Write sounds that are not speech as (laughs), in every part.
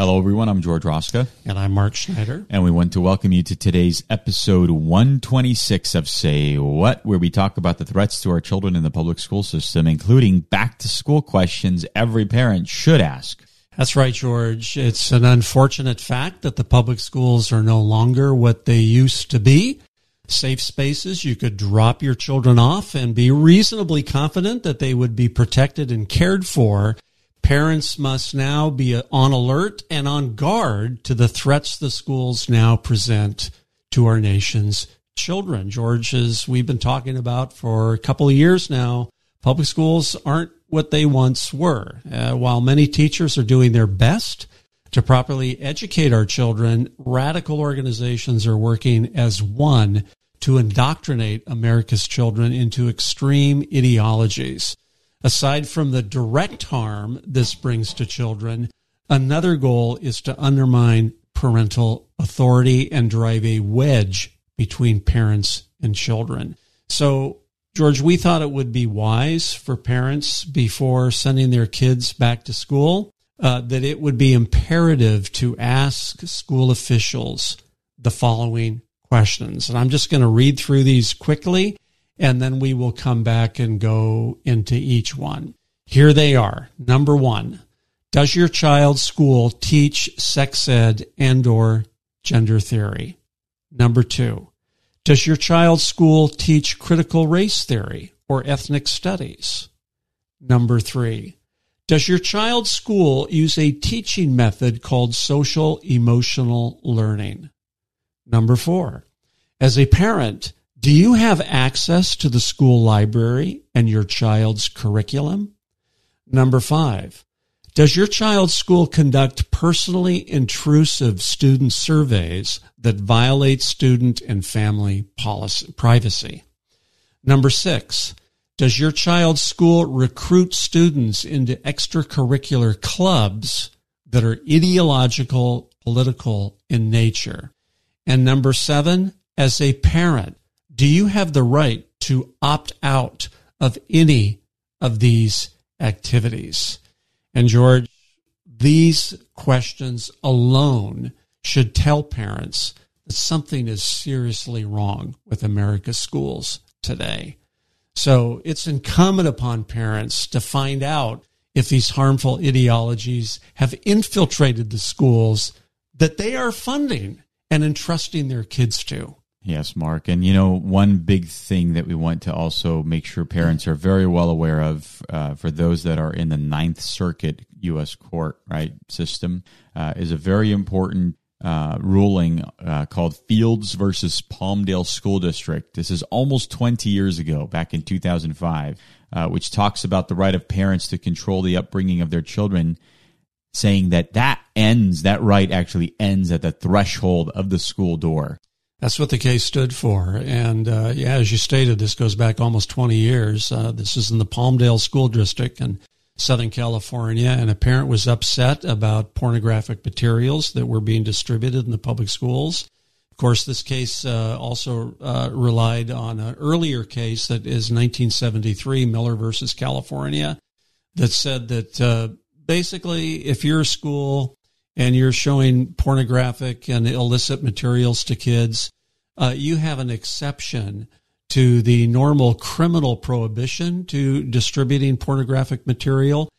Hello, everyone. I'm George Roska. And I'm Mark Schneider. And we want to welcome you to today's episode 126 of Say What, where we talk about the threats to our children in the public school system, including back to school questions every parent should ask. That's right, George. It's an unfortunate fact that the public schools are no longer what they used to be. Safe spaces you could drop your children off and be reasonably confident that they would be protected and cared for Parents must now be on alert and on guard to the threats the schools now present to our nation's children. George, as we've been talking about for a couple of years now, public schools aren't what they once were. Uh, while many teachers are doing their best to properly educate our children, radical organizations are working as one to indoctrinate America's children into extreme ideologies. Aside from the direct harm this brings to children, another goal is to undermine parental authority and drive a wedge between parents and children. So, George, we thought it would be wise for parents before sending their kids back to school uh, that it would be imperative to ask school officials the following questions. And I'm just going to read through these quickly and then we will come back and go into each one. Here they are. Number one, does your child's school teach sex ed and or gender theory? Number two, does your child's school teach critical race theory or ethnic studies? Number three, does your child's school use a teaching method called social emotional learning? Number four, as a parent, do you have access to the school library and your child's curriculum? Number five, does your child's school conduct personally intrusive student surveys that violate student and family policy, privacy? Number six, does your child's school recruit students into extracurricular clubs that are ideological, political in nature? And number seven, as a parent, do you have the right to opt out of any of these activities? And George, these questions alone should tell parents that something is seriously wrong with America's schools today. So it's incumbent upon parents to find out if these harmful ideologies have infiltrated the schools that they are funding and entrusting their kids to. Yes, Mark. And you know, one big thing that we want to also make sure parents are very well aware of uh, for those that are in the Ninth Circuit U.S. court, right, system, uh, is a very important uh, ruling uh, called Fields versus Palmdale School District. This is almost 20 years ago, back in 2005, uh, which talks about the right of parents to control the upbringing of their children saying that that ends, that right actually ends at the threshold of the school door. That's what the case stood for. And uh, yeah, as you stated, this goes back almost 20 years. Uh, this is in the Palmdale School District in Southern California. And a parent was upset about pornographic materials that were being distributed in the public schools. Of course, this case uh, also uh, relied on an earlier case that is 1973, Miller versus California, that said that uh, basically, if you're a school and you're showing pornographic and illicit materials to kids, uh, you have an exception to the normal criminal prohibition to distributing pornographic material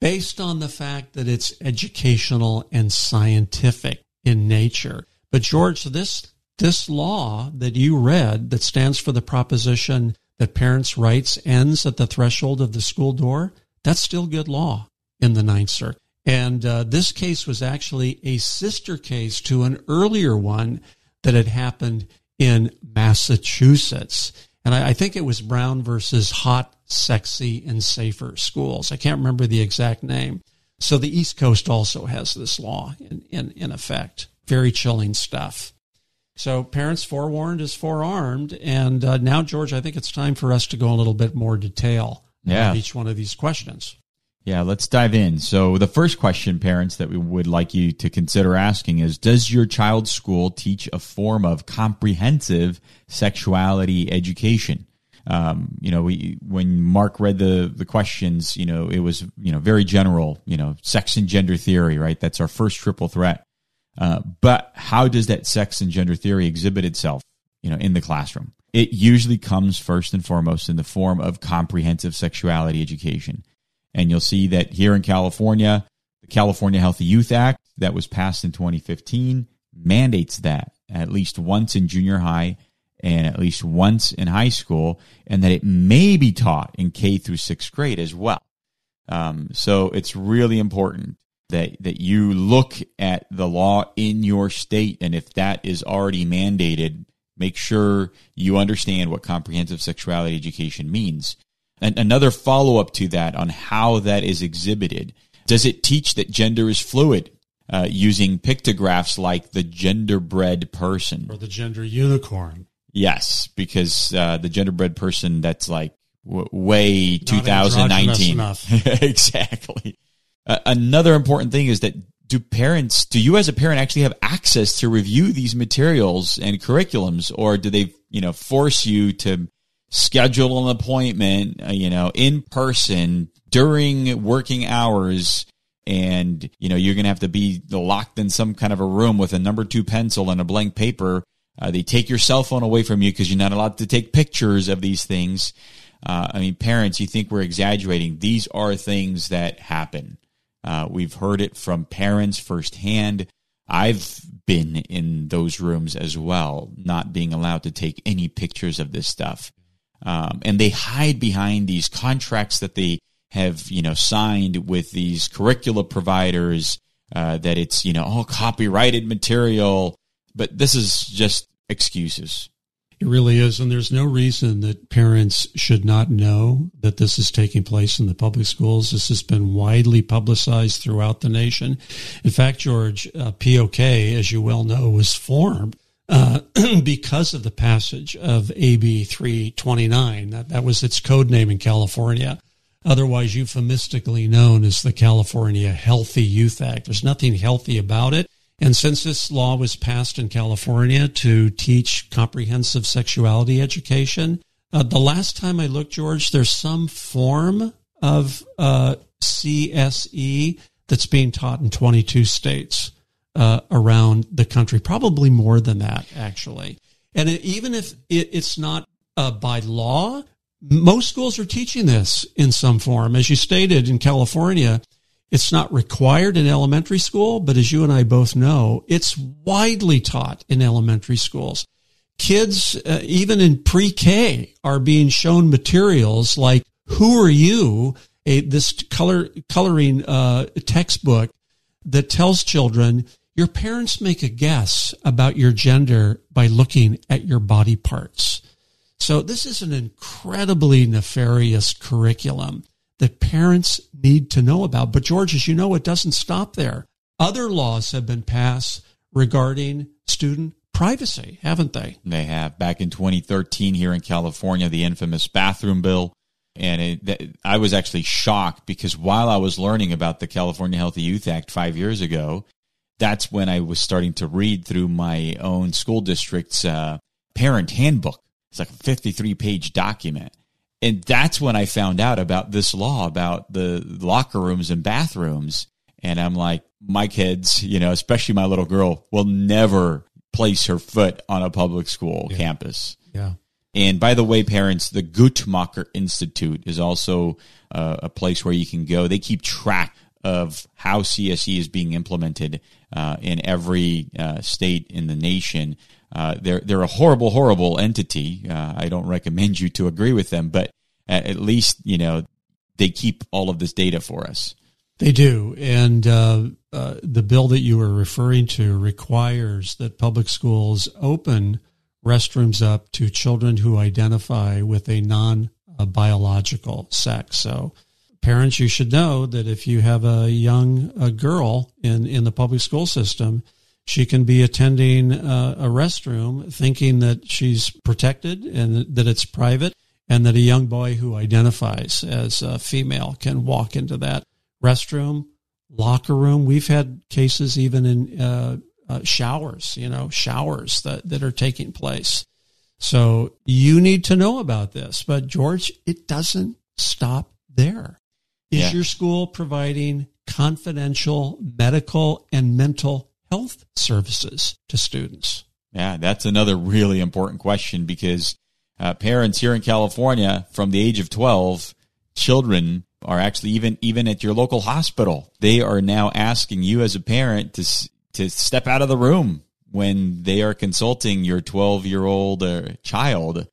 based on the fact that it's educational and scientific in nature. But George, this this law that you read that stands for the proposition that parents' rights ends at the threshold of the school door, that's still good law in the Ninth Circuit. And uh, this case was actually a sister case to an earlier one that had happened in Massachusetts. And I, I, think it was Brown versus Hot, Sexy, and Safer Schools. I can't remember the exact name. So the East Coast also has this law in, in, in effect. Very chilling stuff. So parents forewarned is forearmed. And uh, now, George, I think it's time for us to go a little bit more detail yeah. each one of these questions. Yeah, let's dive in. So the first question, parents, that we would like you to consider asking is, does your child's school teach a form of comprehensive sexuality education? Um, you know, we, when Mark read the, the questions, you know, it was, you know, very general, you know, sex and gender theory, right? That's our first triple threat. Uh, but how does that sex and gender theory exhibit itself, you know, in the classroom? It usually comes first and foremost in the form of comprehensive sexuality education. And you'll see that here in California, the California Healthy Youth Act that was passed in 2015 mandates that at least once in junior high and at least once in high school, and that it may be taught in K through sixth grade as well. Um, so it's really important that that you look at the law in your state, and if that is already mandated, make sure you understand what comprehensive sexuality education means. And another follow up to that on how that is exhibited. Does it teach that gender is fluid? Uh, using pictographs like the genderbread person or the gender unicorn. Yes, because uh, the genderbread person that's like w- way Not 2019. (laughs) exactly. Uh, another important thing is that do parents, do you as a parent actually have access to review these materials and curriculums, or do they, you know, force you to schedule an appointment, uh, you know, in person during working hours? And, you know, you're going to have to be locked in some kind of a room with a number two pencil and a blank paper. Uh, they take your cell phone away from you because you're not allowed to take pictures of these things. Uh, I mean, parents, you think we're exaggerating. These are things that happen. Uh, we've heard it from parents firsthand. I've been in those rooms as well, not being allowed to take any pictures of this stuff. Um, and they hide behind these contracts that they have, you know, signed with these curricula providers, uh, that it's, you know, all copyrighted material. But this is just excuses. It really is. And there's no reason that parents should not know that this is taking place in the public schools. This has been widely publicized throughout the nation. In fact, George, uh, POK, as you well know, was formed uh, (clears throat) because of the passage of AB 329. That, that was its code name in California, otherwise euphemistically known as the California Healthy Youth Act. There's nothing healthy about it. And since this law was passed in California to teach comprehensive sexuality education, uh, the last time I looked, George, there's some form of uh, CSE that's being taught in 22 states uh, around the country, probably more than that, actually. And even if it, it's not uh, by law, most schools are teaching this in some form. As you stated in California, it's not required in elementary school, but as you and I both know, it's widely taught in elementary schools. Kids, uh, even in pre-K, are being shown materials like "Who are you?" A, this color coloring uh, textbook that tells children your parents make a guess about your gender by looking at your body parts. So this is an incredibly nefarious curriculum that parents need to know about. But George, as you know, it doesn't stop there. Other laws have been passed regarding student privacy, haven't they? They have. Back in 2013 here in California, the infamous bathroom bill. And it, I was actually shocked because while I was learning about the California Healthy Youth Act five years ago, that's when I was starting to read through my own school district's uh, parent handbook. It's like a 53 page document and that's when I found out about this law about the locker rooms and bathrooms. And I'm like, my kids, you know, especially my little girl, will never place her foot on a public school yeah. campus. Yeah. And by the way, parents, the Guttmacher Institute is also uh, a place where you can go. They keep track of how CSE is being implemented uh, in every uh, state in the nation. Uh, they're they're a horrible, horrible entity. Uh, I don't recommend you to agree with them, but at least you know they keep all of this data for us. They do, and uh, uh, the bill that you were referring to requires that public schools open restrooms up to children who identify with a non biological sex. So parents, you should know that if you have a young a girl in, in the public school system, she can be attending uh, a restroom thinking that she's protected and that it's private, and that a young boy who identifies as a female can walk into that restroom, locker room. We've had cases even in uh, uh, showers, you know, showers that, that are taking place. So you need to know about this. But George, it doesn't stop there. Is yeah. your school providing confidential medical and mental health services to students? Yeah, that's another really important question because uh, parents here in California from the age of 12, children are actually even even at your local hospital. They are now asking you as a parent to to step out of the room when they are consulting your 12 year old uh, child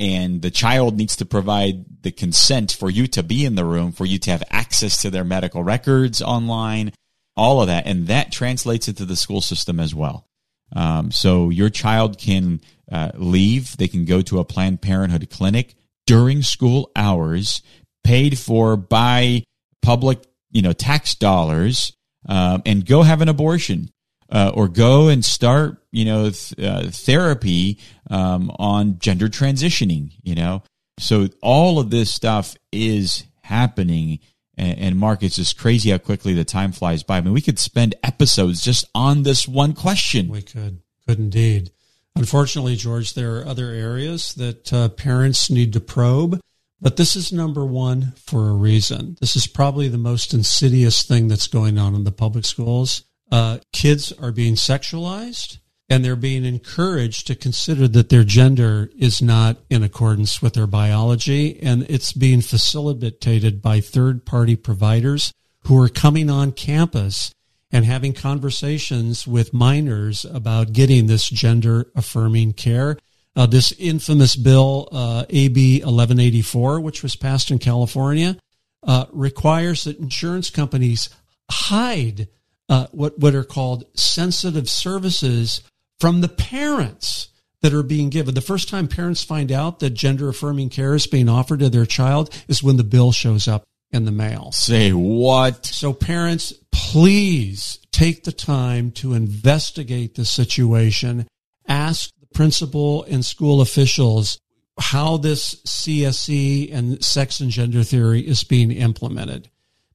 and the child needs to provide the consent for you to be in the room, for you to have access to their medical records online, all of that. And that translates into the school system as well. Um, so your child can uh, leave, they can go to a Planned Parenthood clinic during school hours, paid for by public, you know, tax dollars, um, and go have an abortion uh, or go and start, you know, th- uh, therapy um, on gender transitioning. You know, so all of this stuff is happening. And, Mark, it's just crazy how quickly the time flies by. I mean, we could spend episodes just on this one question. We could, could indeed. Unfortunately, George, there are other areas that uh, parents need to probe. But this is number one for a reason. This is probably the most insidious thing that's going on in the public schools uh, kids are being sexualized and they're being encouraged to consider that their gender is not in accordance with their biology and it's being facilitated by third party providers who are coming on campus and having conversations with minors about getting this gender affirming care. Uh, this infamous bill, uh, AB 1184, which was passed in California, uh, requires that insurance companies hide uh, what what are called sensitive services from the parents that are being given. The first time parents find out that gender affirming care is being offered to their child is when the bill shows up in the mail. Say what? So parents, please take the time to investigate the situation. Ask the principal and school officials how this CSE and sex and gender theory is being implemented.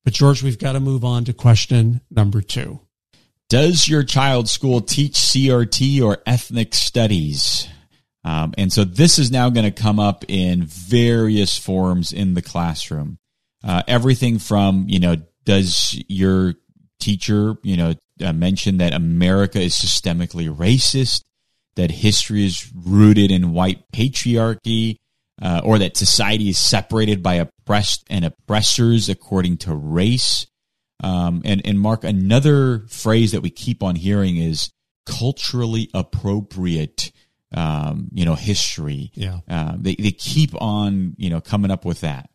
But George, we've got to move on to question number two. Does your child's school teach CRT or ethnic studies? Um, and so this is now going to come up in various forms in the classroom. Uh, everything from, you know, does your teacher, you know, uh, mention that America is systemically racist, that history is rooted in white patriarchy, uh, or that society is separated by oppressed and oppressors according to race. Um, and, and Mark, another phrase that we keep on hearing is culturally appropriate, um, you know, history. Yeah. Uh, they, they keep on, you know, coming up with that.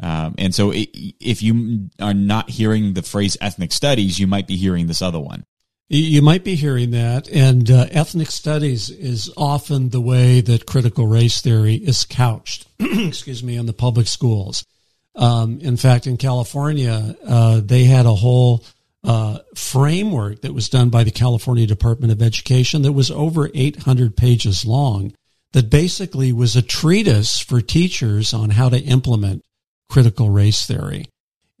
Um, and so it, if you are not hearing the phrase ethnic studies, you might be hearing this other one. You might be hearing that, and uh, ethnic studies is often the way that critical race theory is couched. (clears throat) excuse me, in the public schools. Um, in fact, in California, uh, they had a whole uh, framework that was done by the California Department of Education that was over 800 pages long. That basically was a treatise for teachers on how to implement critical race theory.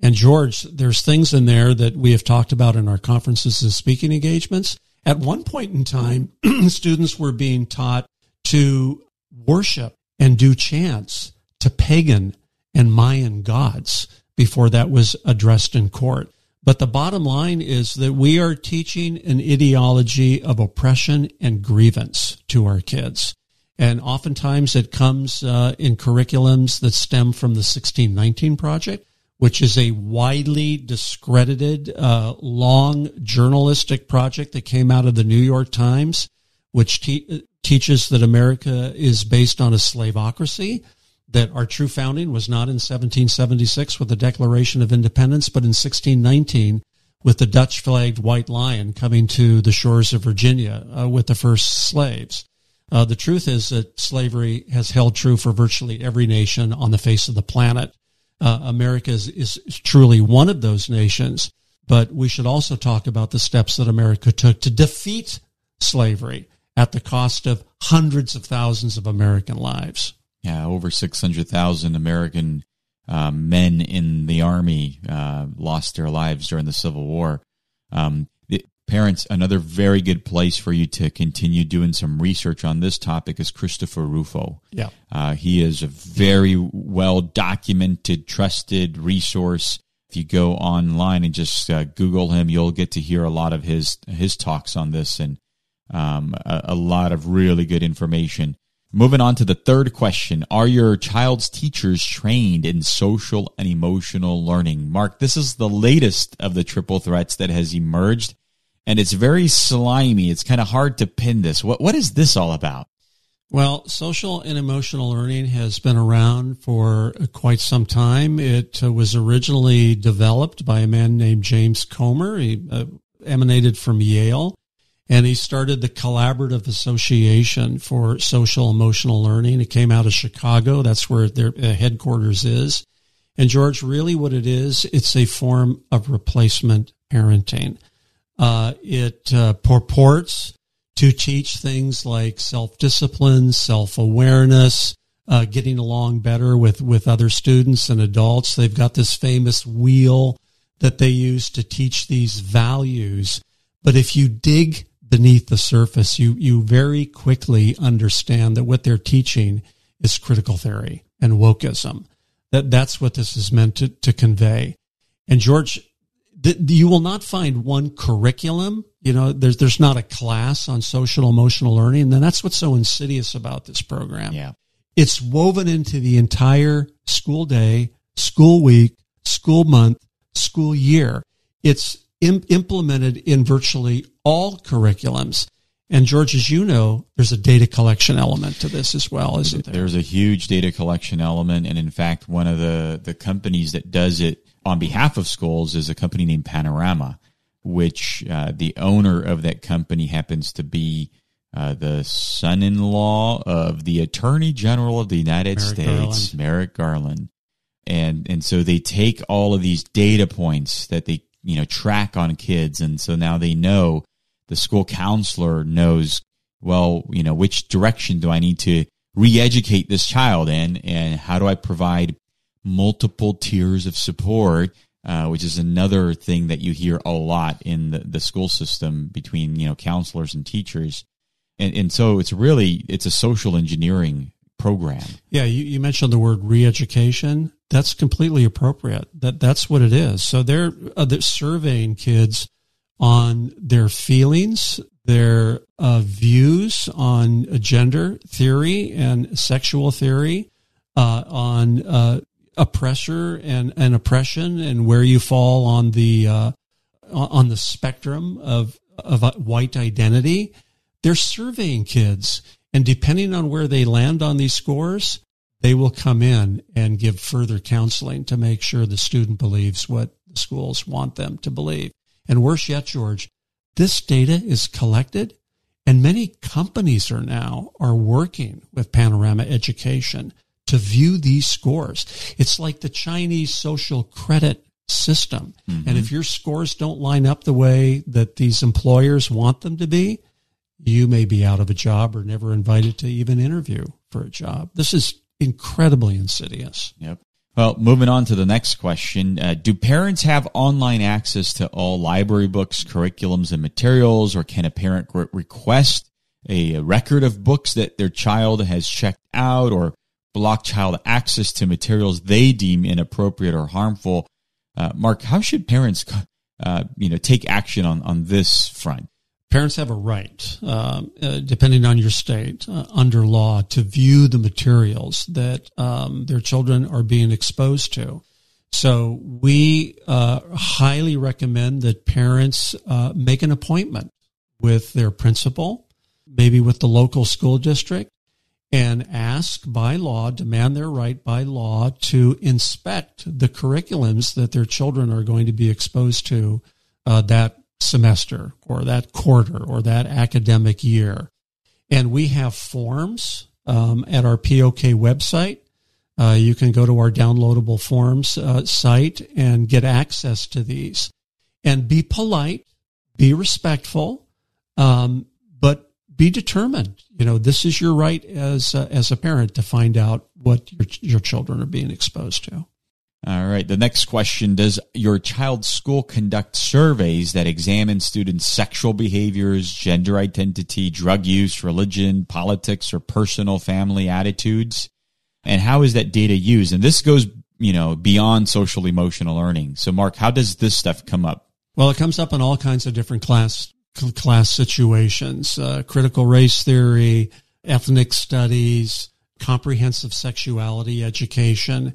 And George, there's things in there that we have talked about in our conferences and speaking engagements. At one point in time, (clears throat) students were being taught to worship and do chants to pagan and Mayan gods before that was addressed in court. But the bottom line is that we are teaching an ideology of oppression and grievance to our kids. And oftentimes it comes uh, in curriculums that stem from the 1619 Project which is a widely discredited, uh, long journalistic project that came out of the New York Times, which te- teaches that America is based on a slavocracy, that our true founding was not in 1776 with the Declaration of Independence, but in 1619 with the Dutch flagged white lion coming to the shores of Virginia uh, with the first slaves. Uh, the truth is that slavery has held true for virtually every nation on the face of the planet Uh, America is, is truly one of those nations, but we should also talk about the steps that America took to defeat slavery at the cost of hundreds of thousands of American lives. Yeah, over 600,000 American uh, men in the army uh, lost their lives during the Civil War. Um, parents, another very good place for you to continue doing some research on this topic is Christopher Rufo. Yeah. Uh, he is a very well documented, trusted resource. If you go online and just uh, Google him, you'll get to hear a lot of his his talks on this and um, a, a lot of really good information. Moving on to the third question. Are your child's teachers trained in social and emotional learning? Mark, this is the latest of the triple threats that has emerged and it's very slimy. It's kind of hard to pin this. What, what is this all about? Well, social and emotional learning has been around for quite some time. It uh, was originally developed by a man named James Comer. He uh, emanated from Yale and he started the Collaborative Association for Social Emotional Learning. It came out of Chicago. That's where their uh, headquarters is. And George, really what it is, it's a form of replacement parenting. Uh, it uh, purports to teach things like self-discipline, self-awareness, uh, getting along better with, with other students and adults. They've got this famous wheel that they use to teach these values. But if you dig beneath the surface, you, you very quickly understand that what they're teaching is critical theory and wokeism. That, that's what this is meant to, to convey. And George, th- you will not find one curriculum. You know, there's, there's not a class on social emotional learning. And then that's what's so insidious about this program. Yeah. It's woven into the entire school day, school week, school month, school year. It's Im- implemented in virtually all curriculums. And George, as you know, there's a data collection element to this as well, isn't there? There's a huge data collection element, and in fact, one of the the companies that does it on behalf of schools is a company named Panorama, which uh, the owner of that company happens to be uh, the son-in-law of the Attorney General of the United Merrick States, Garland. Merrick Garland, and and so they take all of these data points that they you know track on kids, and so now they know the school counselor knows well you know which direction do I need to re-educate this child in, and how do I provide multiple tiers of support. Uh, which is another thing that you hear a lot in the, the school system between you know counselors and teachers, and and so it's really it's a social engineering program. Yeah, you, you mentioned the word re-education. That's completely appropriate. That that's what it is. So they're, uh, they're surveying kids on their feelings, their uh, views on gender theory and sexual theory, uh, on uh, oppressor and, and oppression, and where you fall on the uh, on the spectrum of of uh, white identity. They're surveying kids, and depending on where they land on these scores, they will come in and give further counseling to make sure the student believes what the schools want them to believe. And worse yet, George, this data is collected and many companies are now are working with Panorama Education to view these scores. It's like the Chinese social credit system. And if your scores don't line up the way that these employers want them to be, you may be out of a job or never invited to even interview for a job. This is incredibly insidious. Yep. Well, moving on to the next question. Uh, do parents have online access to all library books, curriculums, and materials, or can a parent re- request a record of books that their child has checked out or block child access to materials they deem inappropriate or harmful? Uh, Mark, how should parents, uh, you know, take action on, on this front? Parents have a right, um, uh, depending on your state, uh, under law, to view the materials that um, their children are being exposed to. So we uh, highly recommend that parents uh, make an appointment with their principal, maybe with the local school district, and ask by law, demand their right by law to inspect the curriculums that their children are going to be exposed to uh, that semester or that quarter or that academic year. And we have forms um, at our POK website Uh, you can go to our downloadable forms uh, site and get access to these. And be polite, be respectful, um, but be determined. You know, this is your right as a, as a parent to find out what your your children are being exposed to. All right. The next question Does your child's school conduct surveys that examine students' sexual behaviors, gender identity, drug use, religion, politics, or personal family attitudes? And how is that data used? And this goes, you know, beyond social emotional learning. So, Mark, how does this stuff come up? Well, it comes up in all kinds of different class class situations, uh, critical race theory, ethnic studies, comprehensive sexuality education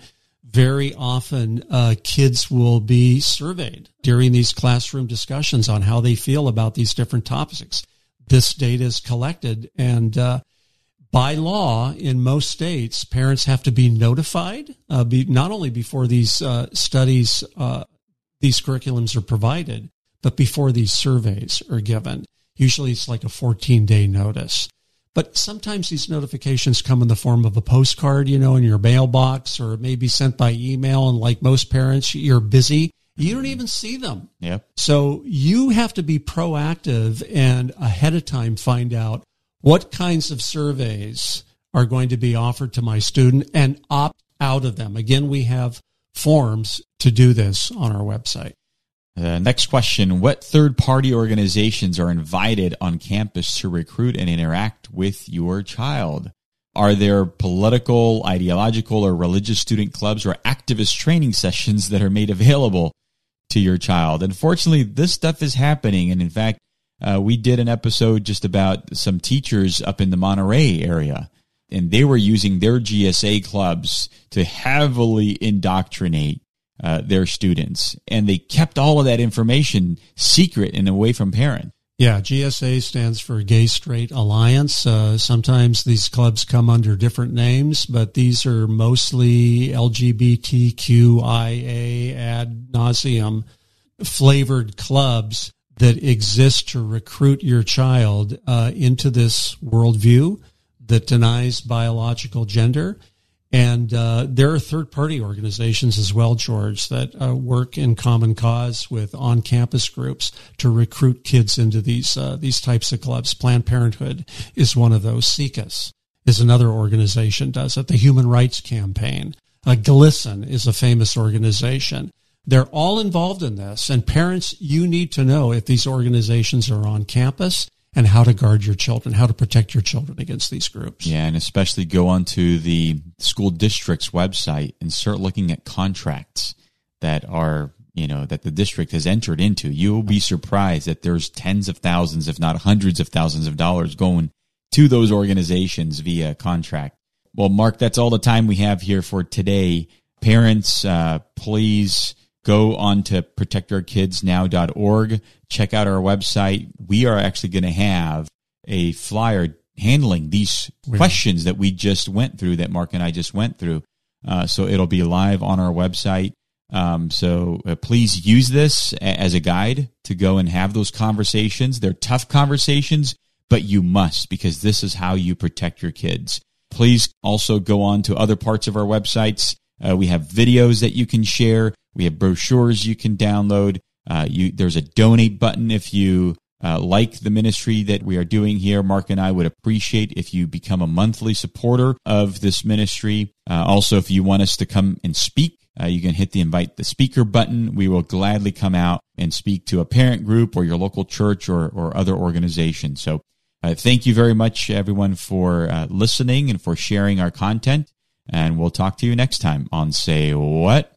very often uh, kids will be surveyed during these classroom discussions on how they feel about these different topics. This data is collected, and uh, by law, in most states, parents have to be notified uh, be, not only before these uh, studies, uh, these curriculums are provided, but before these surveys are given. Usually, it's like a 14 day notice. But sometimes these notifications come in the form of a postcard, you know, in your mailbox or maybe sent by email. And like most parents, you're busy. You don't even see them. Yep. So you have to be proactive and ahead of time find out what kinds of surveys are going to be offered to my student and opt out of them. Again, we have forms to do this on our website. Uh, next question What third party organizations are invited on campus to recruit and interact with your child? Are there political, ideological, or religious student clubs or activist training sessions that are made available to your child? Unfortunately, this stuff is happening. And in fact, uh, we did an episode just about some teachers up in the Monterey area, and they were using their GSA clubs to heavily indoctrinate uh, their students, and they kept all of that information secret and away from parents. Yeah, GSA stands for Gay Straight Alliance. Uh, sometimes these clubs come under different names, but these are mostly LGBTQIA ad nauseum flavored clubs that exist to recruit your child uh, into this worldview that denies biological gender and uh, there are third party organizations as well, George, that uh, work in common cause with on campus groups to recruit kids into these uh, these types of clubs. Planned Parenthood is one of those. SIECUS is another organization does it. The Human Rights Campaign. Uh, GLSEN is a famous organization. They're all involved in this, and parents, you need to know if these organizations are on campus and how to guard your children, how to protect your children against these groups. Yeah, and especially go onto the school district's website and start looking at contracts that are, you know, that the district has entered into. You'll be surprised that there's tens of thousands, if not hundreds of thousands of dollars going to those organizations via contract. Well, Mark, that's all the time we have here for today. Parents, uh, please go on to protectourkidsnow.org, check out our website. We are actually going to have a flyer handling these questions that we just went through, that Mark and I just went through. Uh, so it'll be live on our website. Um, so uh, please use this a- as a guide to go and have those conversations. They're tough conversations, but you must because this is how you protect your kids. Please also go on to other parts of our websites. Uh, we have videos that you can share. We have brochures you can download. Uh, you, there's a donate button if you uh, like the ministry that we are doing here. Mark and I would appreciate if you become a monthly supporter of this ministry. Uh, also, if you want us to come and speak, uh, you can hit the invite the speaker button. We will gladly come out and speak to a parent group or your local church or, or other organization. So, uh, thank you very much, everyone, for uh, listening and for sharing our content. And we'll talk to you next time on Say What?